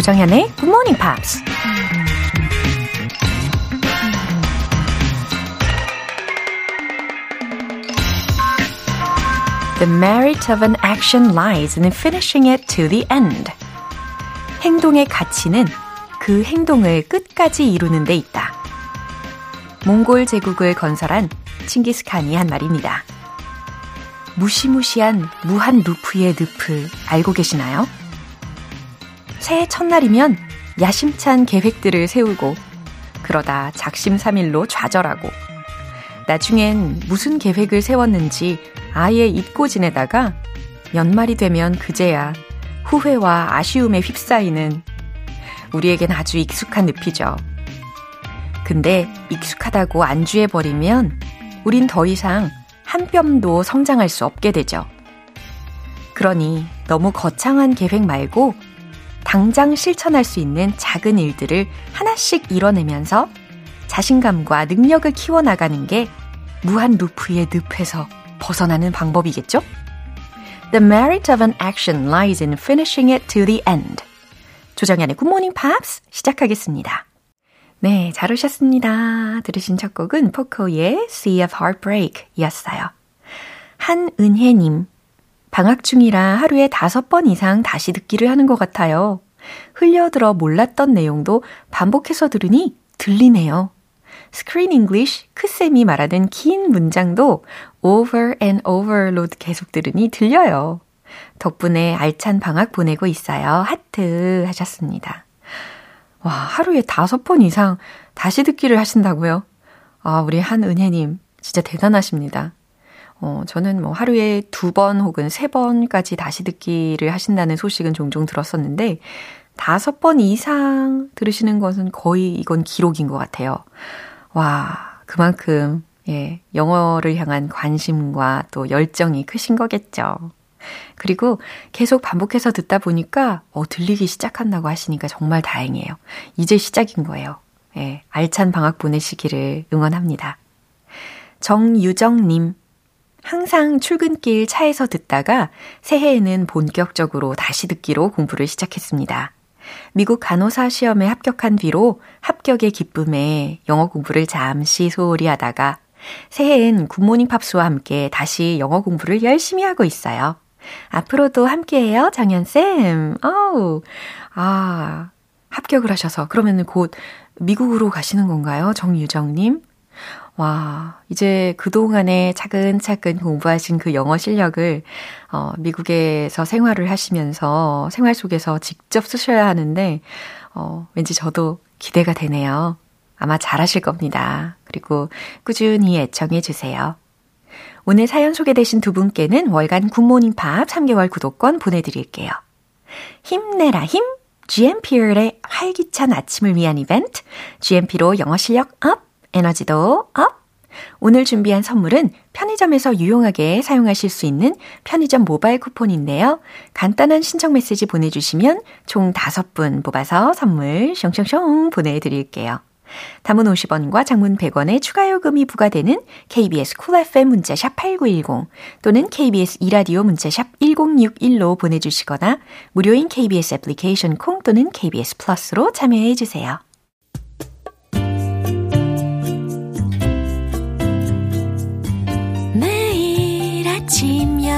조정현의 Good Morning Pops. The merit of an action lies in finishing it to the end. 행동의 가치는 그 행동을 끝까지 이루는 데 있다. 몽골 제국을 건설한 칭기스칸이 한 말입니다. 무시무시한 무한 루프의 늪을 알고 계시나요? 새해 첫날이면 야심찬 계획들을 세우고 그러다 작심삼일로 좌절하고 나중엔 무슨 계획을 세웠는지 아예 잊고 지내다가 연말이 되면 그제야 후회와 아쉬움에 휩싸이는 우리에겐 아주 익숙한 늪이죠. 근데 익숙하다고 안주해버리면 우린 더 이상 한 뼘도 성장할 수 없게 되죠. 그러니 너무 거창한 계획 말고 당장 실천할 수 있는 작은 일들을 하나씩 이뤄내면서 자신감과 능력을 키워나가는 게 무한 루프의 늪에서 벗어나는 방법이겠죠? The merit of an action lies in finishing it to the end. 조정연의 Good Morning Pops 시작하겠습니다. 네, 잘 오셨습니다. 들으신 첫 곡은 Poco의 Sea of Heartbreak 이었어요. 한은혜님, 방학 중이라 하루에 다섯 번 이상 다시 듣기를 하는 것 같아요. 흘려들어 몰랐던 내용도 반복해서 들으니 들리네요. Screen English 크쌤이 말하는 긴 문장도 over and over로 계속 들으니 들려요. 덕분에 알찬 방학 보내고 있어요. 하트 하셨습니다. 와, 하루에 다섯 번 이상 다시 듣기를 하신다고요? 아, 우리 한은혜님, 진짜 대단하십니다. 어, 저는 뭐 하루에 두 번 혹은 세 번까지 다시 듣기를 하신다는 소식은 종종 들었었는데, 다섯 번 이상 들으시는 것은 거의 이건 기록인 것 같아요. 와, 그만큼, 예, 영어를 향한 관심과 또 열정이 크신 거겠죠. 그리고 계속 반복해서 듣다 보니까, 어, 들리기 시작한다고 하시니까 정말 다행이에요. 이제 시작인 거예요. 예, 알찬 방학 보내시기를 응원합니다. 정유정님, 항상 출근길 차에서 듣다가 새해에는 본격적으로 다시 듣기로 공부를 시작했습니다. 미국 간호사 시험에 합격한 뒤로 합격의 기쁨에 영어 공부를 잠시 소홀히 하다가 새해엔 굿모닝 팝스와 함께 다시 영어 공부를 열심히 하고 있어요. 앞으로도 함께해요, 장현쌤. 어우, 아, 합격을 하셔서. 그러면 곧 미국으로 가시는 건가요? 정유정님? 와, 이제 그동안에 차근차근 공부하신 그 영어 실력을, 어, 미국에서 생활을 하시면서 생활 속에서 직접 쓰셔야 하는데, 어, 왠지 저도 기대가 되네요. 아마 잘하실 겁니다. 그리고 꾸준히 애청해 주세요. 오늘 사연 소개되신 두 분께는 월간 굿모닝 팝 3개월 구독권 보내드릴게요. 힘내라 힘! GMP의 활기찬 아침을 위한 이벤트, GMP로 영어 실력 up! 에너지도 up! 오늘 준비한 선물은 편의점에서 유용하게 사용하실 수 있는 편의점 모바일 쿠폰인데요. 간단한 신청 메시지 보내주시면 총 5분 뽑아서 선물 숑숑숑 보내드릴게요. 단문 50원과 장문 100원의 추가 요금이 부과되는 KBS Cool FM 문자샵 8910 또는 KBS 이라디오 문자샵 1061로 보내주시거나 무료인 KBS 애플리케이션 콩 또는 KBS 플러스로 참여해 주세요.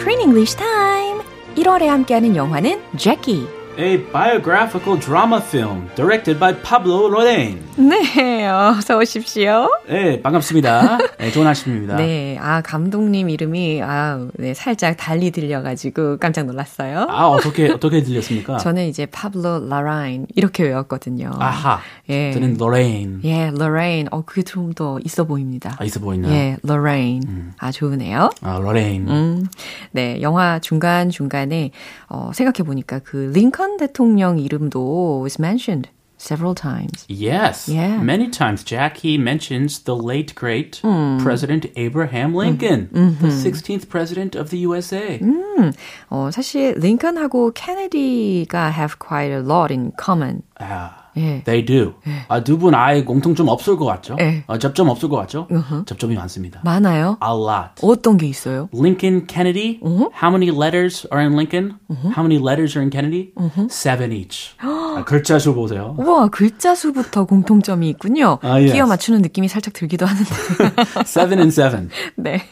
Screen English Time. 1월에 함께하는 영화는 Jackie. A biographical drama film directed by Pablo Larraín. 네, 어서 오십시오. 네, 반갑습니다. 네, 좋은 아침입니다. 네, 아 감독님 이름이 아, 네, 살짝 달리 들려가지고 깜짝 놀랐어요. 아 어떻게 어떻게 들렸습니까? 저는 이제 파블로 라라인 이렇게 외웠거든요. 아하. 예. 저는 로레인. 예, 로레인. 어 그게 좀 더 있어 보입니다. 아, 있어 보이나요? 예, 로레인. 음. 아 좋으네요. 아 로레인. 음, 네, 영화 중간 중간에 어, 생각해 보니까 그 링컨 대통령 이름도 was mentioned. several times. Yes. Yeah. Many times. Jackie mentions the late, great mm. President Abraham Lincoln, mm-hmm. the 16th president of the USA. 음, 어, 사실 링컨하고 케네디가 have quite a lot in common. 아. 예. They do. 예. 아, 두 분 아예 공통점 없을 것 같죠? 예. 아, 접점 없을 것 같죠? Uh-huh. 접점이 많습니다. 많아요? A lot. 어떤 게 있어요? Lincoln Kennedy. Uh-huh. How many letters are in Lincoln? Uh-huh. How many letters are in Kennedy? Uh-huh. Seven each. 아, 글자 수 보세요. 우와, 글자 수부터 공통점이 있군요. 아, yes. 끼어 맞추는 느낌이 살짝 들기도 하는데. seven and seven. 네.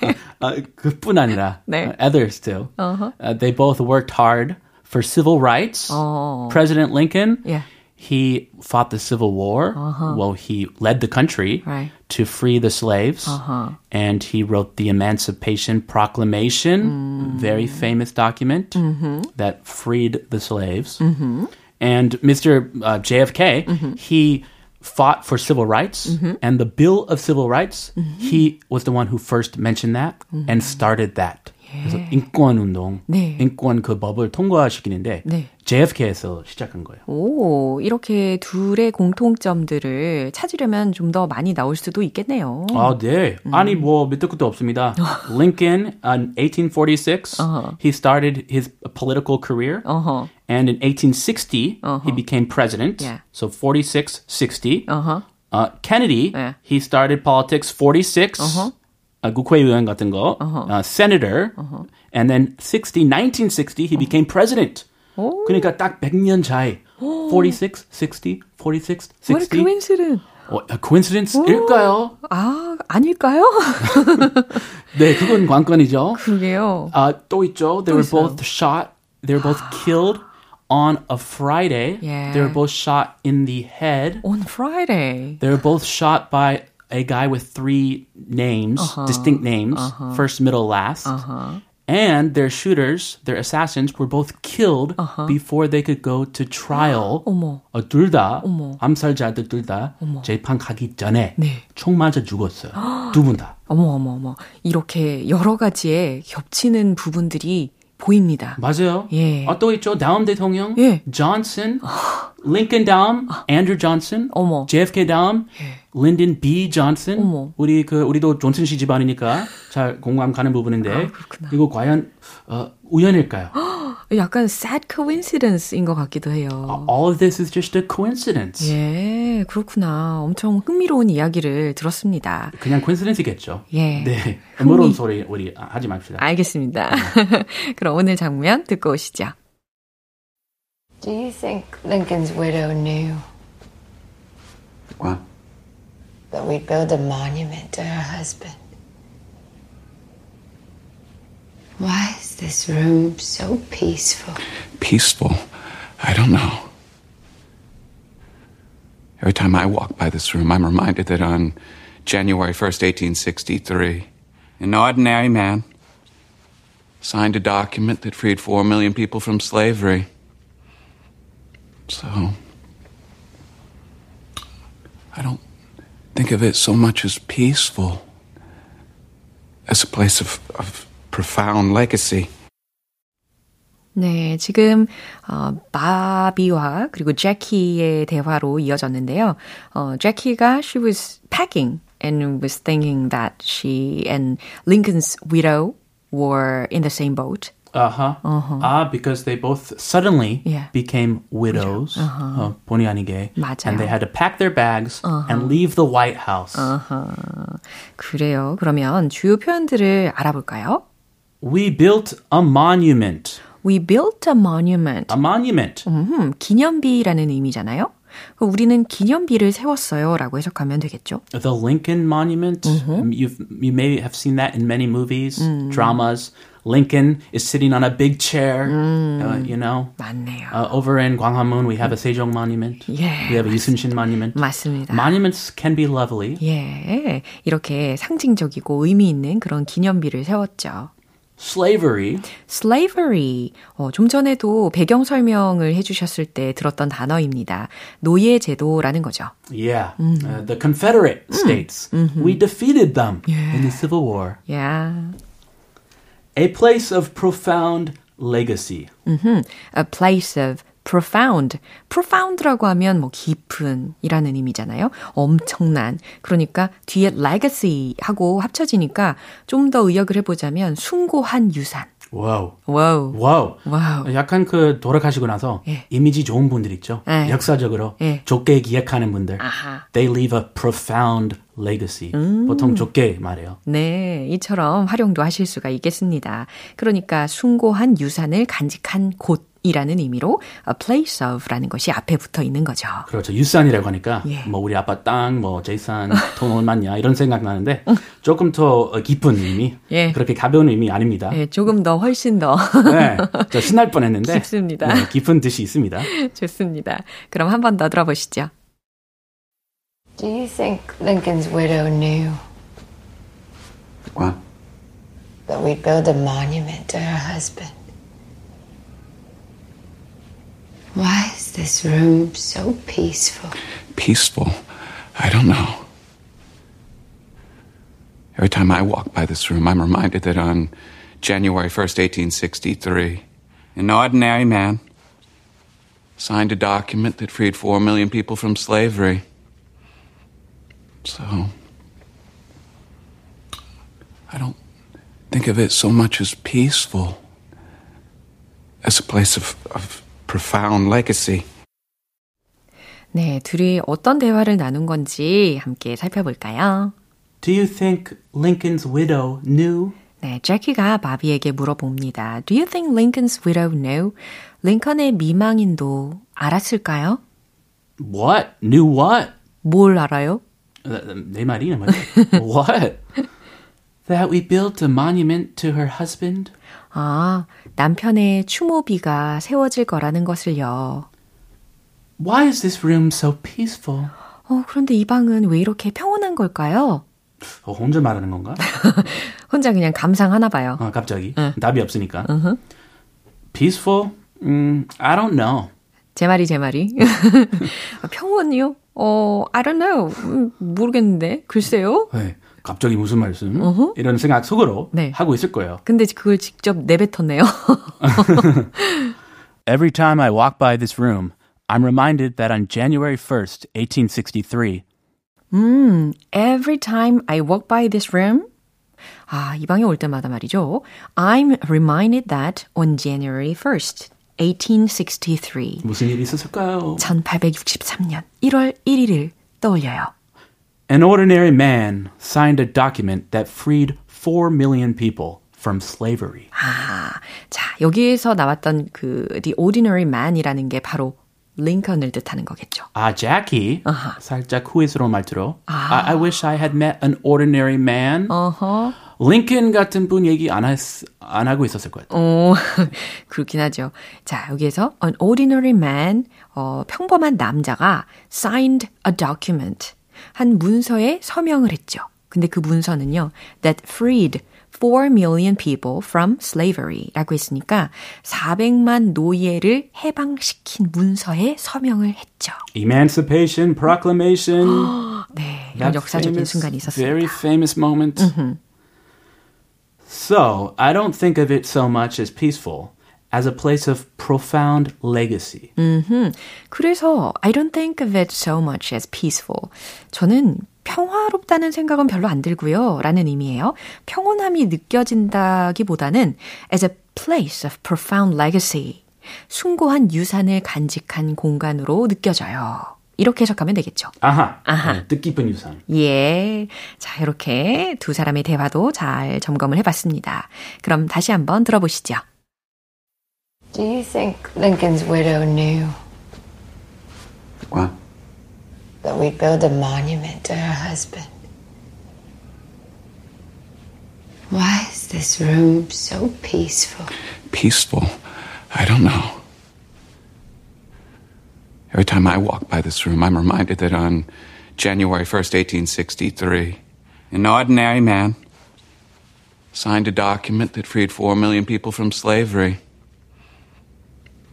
아, 그뿐 아니라 네. others too. Uh-huh. Uh, they both worked hard for civil rights. Oh. President Lincoln. Yeah. He fought the Civil War. Uh-huh. Well, he led the country right. to free the slaves. Uh-huh. And he wrote the Emancipation Proclamation, mm. very famous document mm-hmm. that freed the slaves. Mm-hmm. And Mr. Uh, JFK, mm-hmm. he fought for civil rights mm-hmm. and the Bill of Civil Rights, mm-hmm. he was the one who first mentioned that and started that. 그래서 인권 운동, 네. 인권 그 법을 통과시키는데 네. JFK에서 시작한 거예요. 오, 이렇게 둘의 공통점들을 찾으려면 좀 더 많이 나올 수도 있겠네요. 아, 네. 음. 아니 뭐 밑도 끝도 없습니다. Lincoln in 1846 uh-huh. he started his political career. Uh-huh. And in 1860 uh-huh. he became president. Yeah. So 46 60. Uh-huh. Uh, Kennedy, yeah. he started politics 46. Uh-huh. 아, 국회의원 같은 거, uh-huh. uh, senator, uh-huh. and then 60, 1960, he became president. 오. 그러니까 딱 100년 차이. 46, 60, 46, 60. What a coincidence. 어, coincidence일까요? 아, 아닐까요? 네, 그건 관건이죠. 그러게요. 아, 또 있죠. They were 있어요. both shot. They were both killed on a Friday. Yeah. They were both shot in the head. On Friday. They were both shot by a guy with three names, uh-huh. distinct names, uh-huh. first, middle, last. Uh-huh. And their shooters, their assassins, were both killed uh-huh. before they could go to trial. 어머. 어, 둘 다, 암살자들 둘 다 재판 가기 전에 네. 총 맞아 죽었어요. 두 분 다. 어머, 어머, 어머. 이렇게 여러 가지의 겹치는 부분들이 보입니다. 맞아요. 예. 아, 또 있죠. 다음 대통령. 예. 존슨. 링컨 다음. 앤드루 존슨. 어머. JFK 다음. 예. 린든 B 존슨. 어머. 우리 그 우리도 존슨 씨 집안이니까 잘 공감 가는 부분인데. 아, 그렇구나. 이거 과연 어, 우연일까요? 약간 sad coincidence인 것 같기도 해요. All of this is just a coincidence. 예, 그렇구나. 엄청 흥미로운 이야기를 들었습니다. 그냥 coincidence겠죠. 예. 네. 흥미로운 소리 우리 하지 맙시다. 알겠습니다. 그럼 오늘 장면 듣고 오시죠. Do you think Lincoln's widow knew? What? That we'd build a monument to her husband. Why this room so peaceful? Peaceful? I don't know. Every time I walk by this room, I'm reminded that on January 1st, 1863, an ordinary man signed a document that freed four million people from slavery. So, I don't think of it so much as peaceful, as a place of, of profound legacy. 네, 지금 어, 바비와 그리고 제키의 대화로 이어졌는데요. 어, 제키가 she was packing and was thinking that she and Lincoln's widow were in the same boat. Uh-huh. uh-huh. Ah, because they both suddenly yeah. became widows. Uh-huh. 어, 본의 아니게. 맞아요. And they had to pack their bags uh-huh. and leave the White House. Uh-huh. 그래요. 그러면 주요 표현들을 알아볼까요? We built a monument. We built a monument. A monument. 음, 기념비라는 의미잖아요. 우리는 기념비를 세웠어요라고 해석하면 되겠죠. The Lincoln Monument. Mm-hmm. You you may have seen that in many movies, mm. dramas. Lincoln is sitting on a big chair. 음, uh, you know. 맞네요. Uh, over in Gwanghwamun we have a Sejong monument. 예. We have a Yusunshin monument. 맞습니다. Monuments can be lovely. 예. 이렇게 상징적이고 의미 있는 그런 기념비를 세웠죠. Slavery. slavery. 어, 좀 전에도 배경 설명을 해주셨을 때 들었던 단어입니다. 노예 제도라는 거죠. Yeah. Mm. Uh, the Confederate States. Mm-hmm. We defeated them yeah. in the Civil War. Yeah. A place of profound legacy. Mm-hmm. A place of profound. profound라고 하면 뭐 깊은 이라는 의미잖아요. 엄청난. 그러니까 뒤에 legacy 하고 합쳐지니까 좀 더 의역을 해보자면 숭고한 유산. Wow. Wow. Wow. Wow. 약간 그 돌아가시고 나서 예. 이미지 좋은 분들 있죠. 예. 역사적으로 예. 좋게 기억하는 분들. 아하. They leave a profound legacy. 음. 보통 좋게 말해요. 네, 이처럼 활용도 하실 수가 있겠습니다. 그러니까 숭고한 유산을 간직한 곳 이라는 의미로 a place of라는 것이 앞에 붙어 있는 거죠. 그렇죠. 유산이라고 하니까 예. 뭐 우리 아빠 땅, 뭐 재산, 돈 얼마냐 이런 생각 나는데 조금 더 깊은 의미, 예. 그렇게 가벼운 의미 아닙니다. 예, 조금 더 훨씬 더. 네, 저 신날 뻔했는데 깊습니다. 네, 깊은 뜻이 있습니다. 좋습니다. 그럼 한 번 더 들어보시죠. Do you think Lincoln's widow knew? What? That we'd build a monument to her husband. Why is this room so peaceful? Peaceful? I don't know. Every time I walk by this room, I'm reminded that on January 1st, 1863, an ordinary man signed a document that freed four million people from slavery. So, I don't think of it so much as peaceful as a place of, of profound legacy. 네, 둘이 어떤 대화를 나눈 건지 함께 살펴볼까요? Do you think Lincoln's widow knew? 네, 제키가 마비에게 물어봅니다. Do you think Lincoln's widow knew? 링컨의 미망인도 알았을까요? What? Knew what? 뭘 알아요? 내 말이 What? That we built a monument to her husband? 아, 남편의 추모비가 세워질 거라는 것을요. Why is this room so peaceful? 어, 그런데 이 방은 왜 이렇게 평온한 걸까요? 어, 혼자 말하는 건가? 혼자 그냥 감상하나 봐요. 어, 갑자기. 응. 답이 없으니까. Uh-huh. Peaceful? 음, I don't know. 제 말이 제 말이. 평온이요? 어, I don't know. 음, 모르겠는데. 글쎄요. 네. 갑자기 무슨 말씀? Uh-huh. 이런 생각 속으로 네. 하고 있을 거예요. 근데 그걸 직접 내뱉었네요. Every time I walk by this room, I'm reminded that on January 1st, 1863. 음, every time I walk by this room, 아, 이 방에 올 때마다 말이죠. I'm reminded that on January 1st, 1863. 무슨 일이 있었을까요? 1863년 1월 1일을 떠올려요. An ordinary man signed a document that freed 4 million people from slavery. 아, 자, 여기에서 나왔던 그 The Ordinary Man이라는 게 바로 링컨을 뜻하는 거겠죠. 아, Jackie. Uh-huh. 살짝 후회스러운 말투로. 아. I, I wish I had met an ordinary man. Uh-huh. 링컨 같은 분 얘기 안, 했, 안 하고 있었을 것 같아요. 어, 그렇긴 하죠. 자, 여기에서 an ordinary man, 어, 평범한 남자가 signed a document. 한 문서에 서명을 했죠. 근데 그 문서는요, that freed 4 million people from slavery 라고 했으니까 400만 노예를 해방시킨 문서에 서명을 했죠. Emancipation Proclamation. 네, 이런 역사적인 순간이 있었습니다. Very famous moment. Mm-hmm. So, I don't think of it so much as peaceful. as a place of profound legacy. 음흠. 그래서 I don't think of it so much as peaceful. 저는 평화롭다는 생각은 별로 안 들고요. 라는 의미예요. 평온함이 느껴진다기보다는 as a place of profound legacy. 숭고한 유산을 간직한 공간으로 느껴져요. 이렇게 해석하면 되겠죠. 아하. 아하. 네, 뜻깊은 유산. 예. 자, 이렇게 두 사람의 대화도 잘 점검을 해봤습니다. 그럼 다시 한번 들어보시죠. Do you think Lincoln's widow knew? What? That we'd build a monument to her husband. Why is this room so peaceful? Peaceful? I don't know. Every time I walk by this room, I'm reminded that on January 1st, 1863, an ordinary man signed a document that freed four million people from slavery.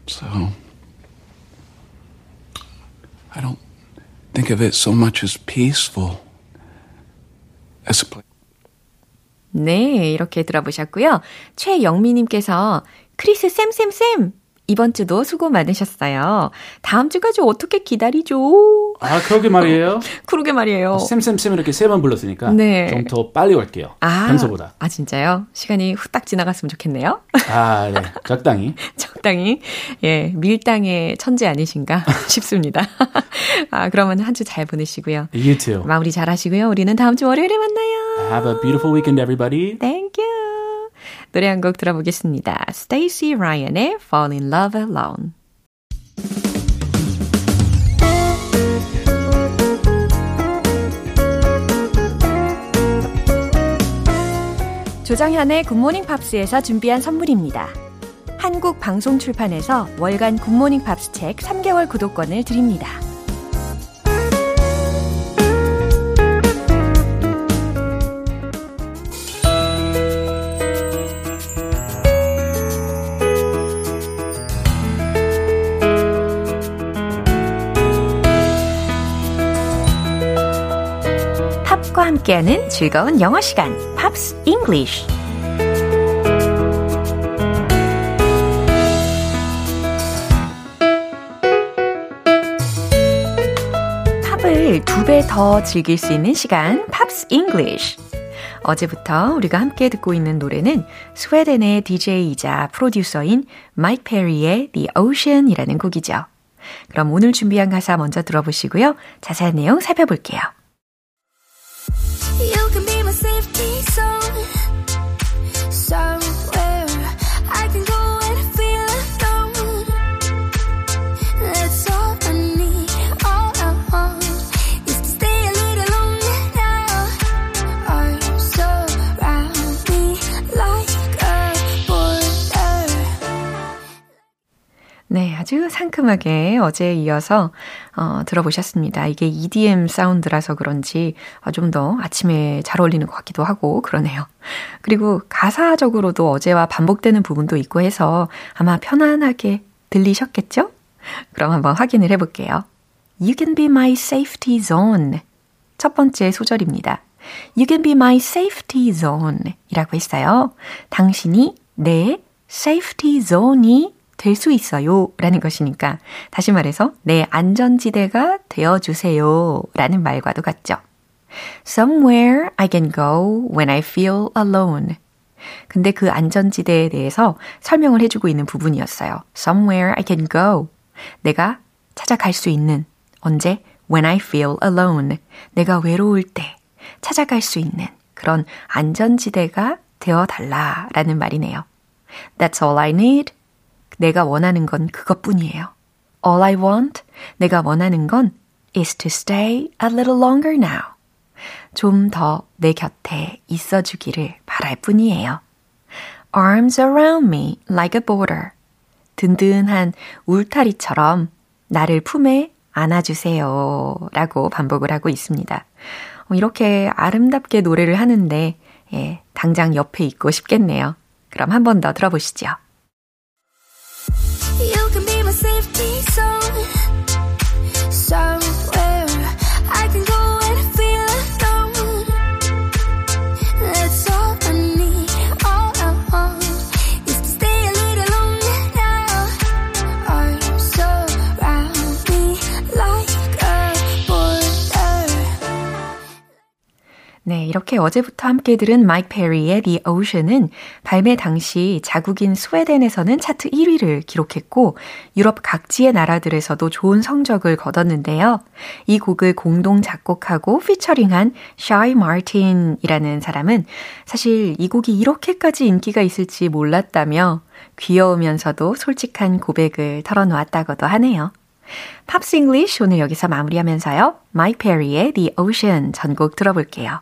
So, I don't think of it so much as peaceful as a place. 네, 이렇게 들어보셨고요. 최영미님께서 크리스 쌤쌤쌤 이번 주도 수고 많으셨어요. 다음 주까지 어떻게 기다리죠? 아, 그러게 말이에요. 그러게 말이에요. 쌤쌤쌤 이렇게 세 번 불렀으니까 네. 좀 더 빨리 올게요. 아, 평소보다. 아, 진짜요? 시간이 후딱 지나갔으면 좋겠네요. 아, 네. 적당히. 적당히. 예, 밀당의 천재 아니신가 싶습니다. 아, 그러면 한 주 잘 보내시고요. You too. 마무리 잘 하시고요. 우리는 다음 주 월요일에 만나요. Have a beautiful weekend, everybody. Thank you. 노래 한 곡 들어보겠습니다. Stacey Ryan의 Fall in Love Alone. 조정현의 굿모닝 팝스에서 준비한 선물입니다. 한국 방송 출판에서 월간 굿모닝 팝스 책 3개월 구독권을 드립니다. 함께하는 즐거운 영어 시간, Pops English. 팝을 두 배 더 즐길 수 있는 시간, Pops English. 어제부터 우리가 함께 듣고 있는 노래는 스웨덴의 DJ이자 프로듀서인 마이크 페리의 The Ocean이라는 곡이죠. 그럼 오늘 준비한 가사 먼저 들어보시고요. 자세한 내용 살펴볼게요. safety zone. 아주 상큼하게 어제에 이어서 어, 들어보셨습니다. 이게 EDM 사운드라서 그런지 어, 좀더 아침에 잘 어울리는 것 같기도 하고 그러네요. 그리고 가사적으로도 어제와 반복되는 부분도 있고 해서 아마 편안하게 들리셨겠죠? 그럼 한번 확인을 해볼게요. You can be my safety zone. 첫 번째 소절입니다. You can be my safety zone 이라고 했어요. 당신이 내 safety zone이 될 수 있어요. 라는 것이니까 다시 말해서 내 안전지대가 되어주세요. 라는 말과도 같죠. Somewhere I can go when I feel alone. 근데 그 안전지대에 대해서 설명을 해주고 있는 부분이었어요. Somewhere I can go. 내가 찾아갈 수 있는 언제? When I feel alone. 내가 외로울 때 찾아갈 수 있는 그런 안전지대가 되어 달라라는 말이네요. That's all I need. 내가 원하는 건 그것뿐이에요. All I want, 내가 원하는 건 is to stay a little longer now. 좀 더 내 곁에 있어 주기를 바랄 뿐이에요. Arms around me like a border. 든든한 울타리처럼 나를 품에 안아주세요. 라고 반복을 하고 있습니다. 이렇게 아름답게 노래를 하는데, 예, 당장 옆에 있고 싶겠네요. 그럼 한 번 더 들어보시죠. 네, 이렇게 어제부터 함께 들은 마이크 페리의 The Ocean은 발매 당시 자국인 스웨덴에서는 차트 1위를 기록했고 유럽 각지의 나라들에서도 좋은 성적을 거뒀는데요. 이 곡을 공동 작곡하고 피처링한 샤이 마틴이라는 사람은 사실 이 곡이 이렇게까지 인기가 있을지 몰랐다며 귀여우면서도 솔직한 고백을 털어놓았다고도 하네요. Pops English 오늘 여기서 마무리하면서요. 마이크 페리의 The Ocean 전곡 들어볼게요.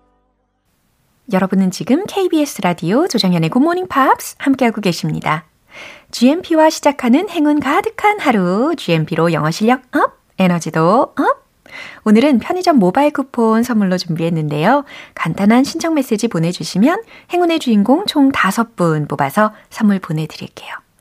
여러분은 지금 KBS 라디오 조정현의 굿모닝 팝스 함께하고 계십니다. GMP와 시작하는 행운 가득한 하루 GMP로 영어 실력 up, 에너지도 up 오늘은 편의점 모바일 쿠폰 선물로 준비했는데요. 간단한 신청 메시지 보내주시면 행운의 주인공 총 5분 뽑아서 선물 보내드릴게요.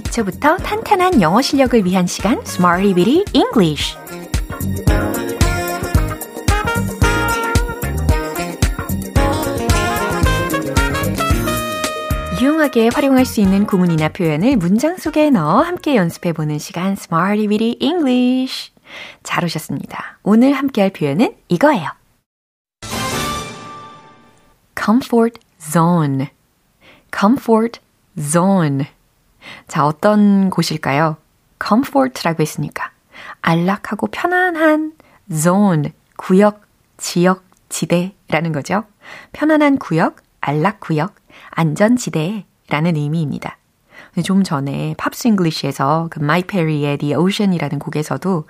기초부터 탄탄한 영어 실력을 위한 시간 Smarty Bitty English 유용하게 활용할 수 있는 구문이나 표현을 문장 속에 넣어 함께 연습해 보는 시간 Smarty Bitty English 잘 오셨습니다. 오늘 함께 할 표현은 이거예요. comfort zone comfort zone 자, 어떤 곳일까요? comfort라고 했으니까 안락하고 편안한 zone, 구역, 지역, 지대라는 거죠. 편안한 구역, 안락 구역, 안전 지대라는 의미입니다. 좀 전에 Pops English에서 그 마이크 페리의 The Ocean이라는 곡에서도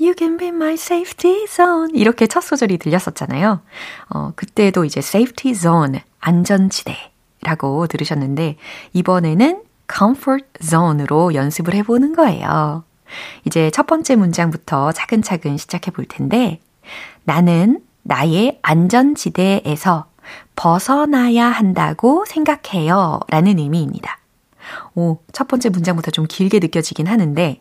You can be my safety zone 이렇게 첫 소절이 들렸었잖아요. 어, 그때도 이제 safety zone, 안전지대라고 들으셨는데 이번에는 comfort zone으로 연습을 해보는 거예요. 이제 첫 번째 문장부터 차근차근 시작해 볼 텐데, 나는 나의 안전지대에서 벗어나야 한다고 생각해요. 라는 의미입니다. 오, 첫 번째 문장부터 좀 길게 느껴지긴 하는데,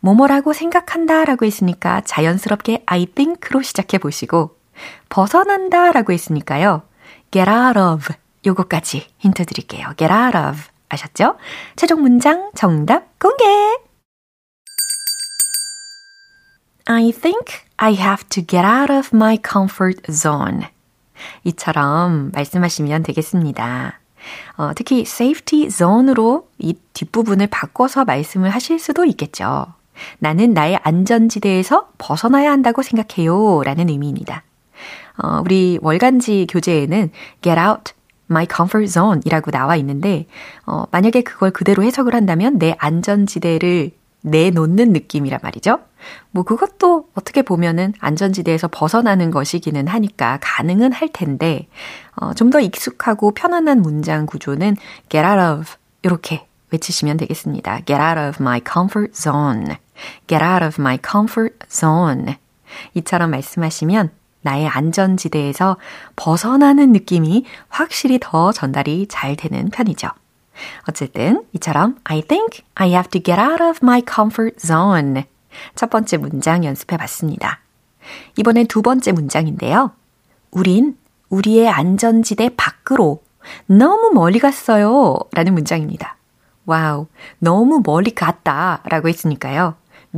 뭐뭐라고 생각한다 라고 했으니까 자연스럽게 I think로 시작해 보시고, 벗어난다 라고 했으니까요. get out of 요거까지 힌트 드릴게요. get out of. 아셨죠? 최종 문장 정답 공개! I think I have to get out of my comfort zone. 이처럼 말씀하시면 되겠습니다. 어, 특히 safety zone으로 이 뒷부분을 바꿔서 말씀을 하실 수도 있겠죠. 나는 나의 안전지대에서 벗어나야 한다고 생각해요. 라는 의미입니다. 어, 우리 월간지 교재에는 get out my comfort zone 이라고 나와 있는데, 어, 만약에 그걸 그대로 해석을 한다면 내 안전지대를 내놓는 느낌이란 말이죠. 뭐 그것도 어떻게 보면은 안전지대에서 벗어나는 것이기는 하니까 가능은 할 텐데, 어, 좀 더 익숙하고 편안한 문장 구조는 get out of 이렇게 외치시면 되겠습니다. get out of my comfort zone. get out of my comfort zone. 이처럼 말씀하시면 나의 안전지대에서 벗어나는 느낌이 확실히 더 전달이 잘 되는 편이죠. 어쨌든 이처럼 I think I have to get out of my comfort zone. 첫 번째 문장 연습해 봤습니다. 이번엔 두 번째 문장인데요. 우린 우리의 안전지대 밖으로 너무 멀리 갔어요. 라는 문장입니다. Wow, 너무 멀리 갔다 라고 했으니까요.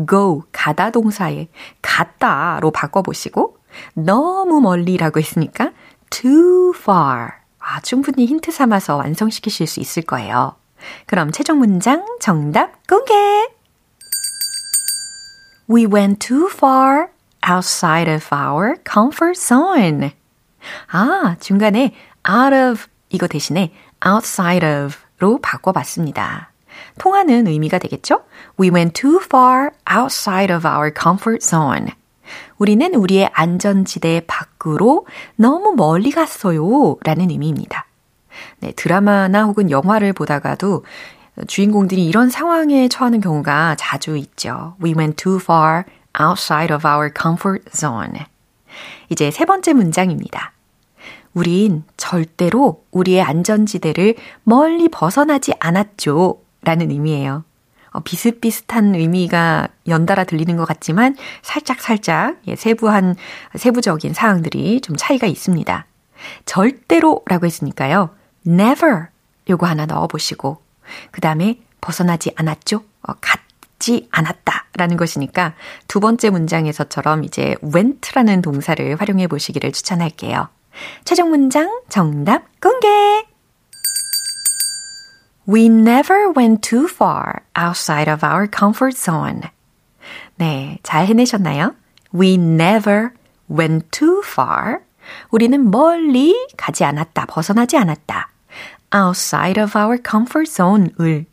go, 가다 동사에 갔다로 바꿔보시고 너무 멀리라고 했으니까 too far. 아, 충분히 힌트 삼아서 완성시키실 수 있을 거예요. 그럼 최종 문장 정답 공개! We went too far outside of our comfort zone. 아, 중간에 out of 이거 대신에 outside of로 바꿔봤습니다. 통하는 의미가 되겠죠? We went too far outside of our comfort zone. 우리는 우리의 안전지대 밖으로 너무 멀리 갔어요. 라는 의미입니다. 네, 드라마나 혹은 영화를 보다가도 주인공들이 이런 상황에 처하는 경우가 자주 있죠. We went too far outside of our comfort zone. 이제 세 번째 문장입니다. 우린 절대로 우리의 안전지대를 멀리 벗어나지 않았죠. 라는 의미예요. 어, 비슷비슷한 의미가 연달아 들리는 것 같지만 살짝 살짝 예, 세부한 세부적인 사항들이 좀 차이가 있습니다. 절대로 라고 했으니까요. never 요거 하나 넣어 보시고 그 다음에 벗어나지 않았죠. 어, 가지 않았다 라는 것이니까 두 번째 문장에서처럼 이제 went라는 동사를 활용해 보시기를 추천할게요. 최종 문장 정답 공개! We never went too far outside of our comfort zone. 네, 잘 해내셨나요? We never went too far. 우리는 멀리 가지 않았다, 벗어나지 않았다. outside of our comfort zone을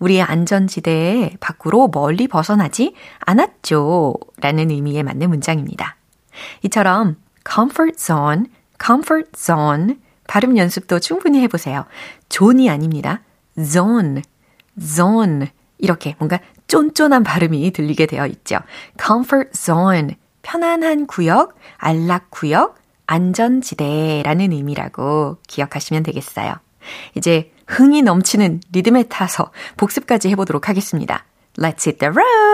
우리의 안전지대 밖으로 멀리 벗어나지 않았죠. 라는 의미에 맞는 문장입니다. 이처럼 comfort zone, comfort zone 발음 연습도 충분히 해보세요. 존이 아닙니다. Zone, zone 이렇게 뭔가 쫀쫀한 발음이 들리게 되어 있죠. comfort zone 편안한 구역, 안락 구역, 안전지대라는 의미라고 기억하시면 되겠어요. 이제 흥이 넘치는 리듬에 타서 복습까지 해보도록 하겠습니다. Let's hit the road!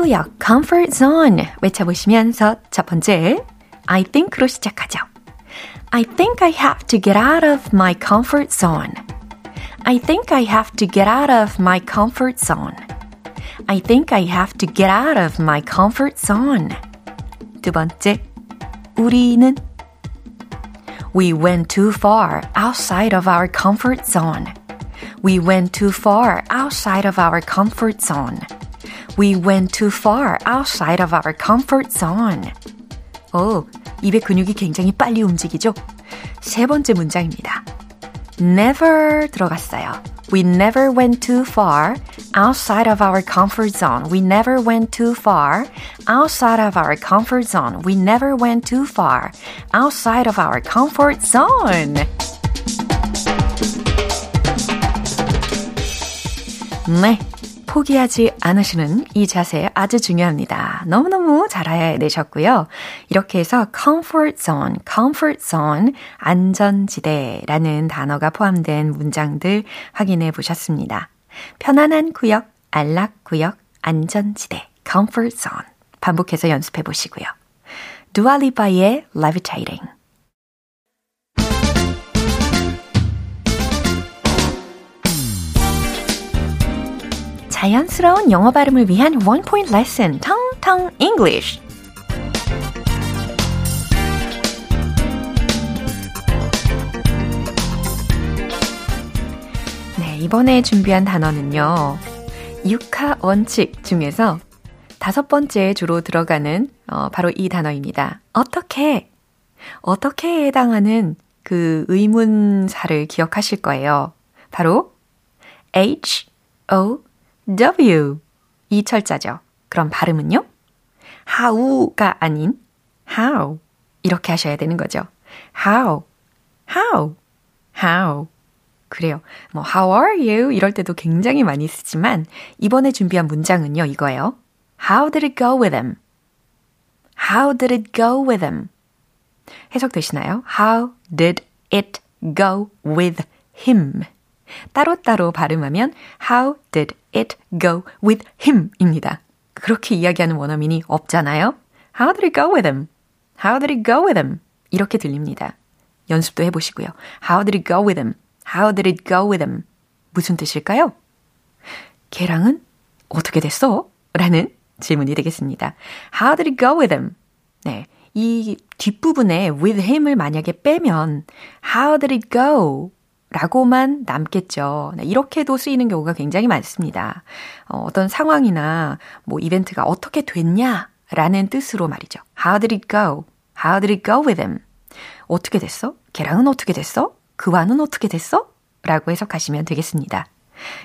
편안한 구역, comfort zone 외쳐보시면서 첫 번째 I think로 시작하죠. I think I have to get out of my comfort zone. I think I have to get out of my comfort zone. I think I have to get out of my comfort zone. 두 번째, 우리는 We went too far outside of our comfort zone. We went too far outside of our comfort zone. We went too far outside of our comfort zone. 오, 입의 근육이 굉장히 빨리 움직이죠? 세 번째 문장입니다. never 들어갔어요. We never went too far outside of our comfort zone. We never went too far outside of our comfort zone. We never went too far outside of our comfort zone. 네. 포기하지 않으시는 이 자세 아주 중요합니다. 너무너무 잘 해내셨고요. 이렇게 해서 comfort zone, comfort zone, 안전지대라는 단어가 포함된 문장들 확인해 보셨습니다. 편안한 구역, 안락 구역, 안전지대, comfort zone. 반복해서 연습해 보시고요. 두알리바의 levitating. 자연스러운 영어 발음을 위한 원 포인트 레슨 텅텅 English. 네, 이번에 준비한 단어는요. 육하 원칙 중에서 다섯 번째 주로 들어가는 어, 바로 이 단어입니다. 어떻게 어떻게에 해당하는 그 의문사를 기억하실 거예요. 바로 H O W 이 철자죠. 그럼 발음은요? how가 아닌 how 이렇게 하셔야 되는 거죠. how, how, how. 그래요. 뭐 how are you 이럴 때도 굉장히 많이 쓰지만 이번에 준비한 문장은요 이거예요. How did it go with him? How did it go with him? 해석되시나요? How did it go with him? 따로따로 발음하면 How did it go with him? 입니다. 그렇게 이야기하는 원어민이 없잖아요. How did it go with him? How did it go with him? 이렇게 들립니다. 연습도 해보시고요. How did it go with him? How did it go with him? 무슨 뜻일까요? 걔랑은 어떻게 됐어? 라는 질문이 되겠습니다. How did it go with him? 네. 이 뒷부분에 with him을 만약에 빼면 How did it go? 라고만 남겠죠. 네, 이렇게도 쓰이는 경우가 굉장히 많습니다. 어, 어떤 상황이나 뭐 이벤트가 어떻게 됐냐? 라는 뜻으로 말이죠. How did it go? How did it go with him? 어떻게 됐어? 걔랑은 어떻게 됐어? 그와는 어떻게 됐어? 라고 해석하시면 되겠습니다.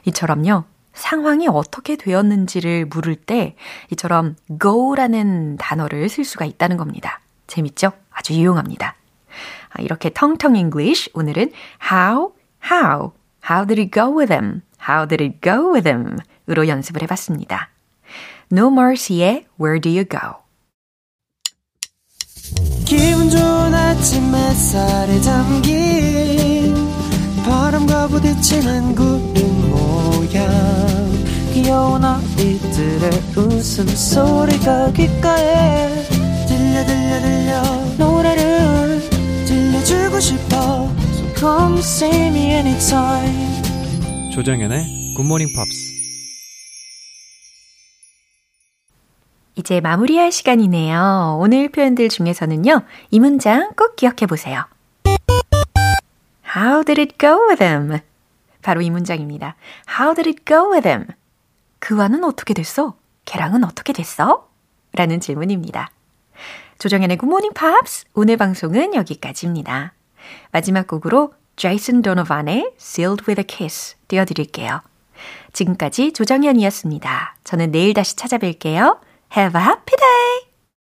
이처럼요. 상황이 어떻게 되었는지를 물을 때 이처럼 go라는 단어를 쓸 수가 있다는 겁니다. 재밌죠? 아주 유용합니다. 이렇게 텅텅 English 오늘은 how how, how did it go with him? How did it go with him? 으로 연습을 해봤습니다. No Mercy의 Where Do You Go? 기분 좋은 아침 햇살에 담긴 바람과 부딪히는 구름 모양 귀여운 아이들의 웃음소리가 귓가에 들려 들려 들려 노래를 Come see me anytime. 조정연의 굿모닝 팝스. 이제 마무리할 시간이네요. 오늘 표현들 중에서는요, 이 문장 꼭 기억해 보세요. How did it go with him? 바로 이 문장입니다. How did it go with him? 그와는 어떻게 됐어? 걔랑은 어떻게 됐어? 라는 질문입니다. 조정현의 굿모닝 팝스 오늘 방송은 여기까지입니다. 마지막 곡으로 제이슨 도노반의 Sealed with a Kiss 띄워드릴게요. 지금까지 조정현이었습니다. 저는 내일 다시 찾아뵐게요. Have a happy day!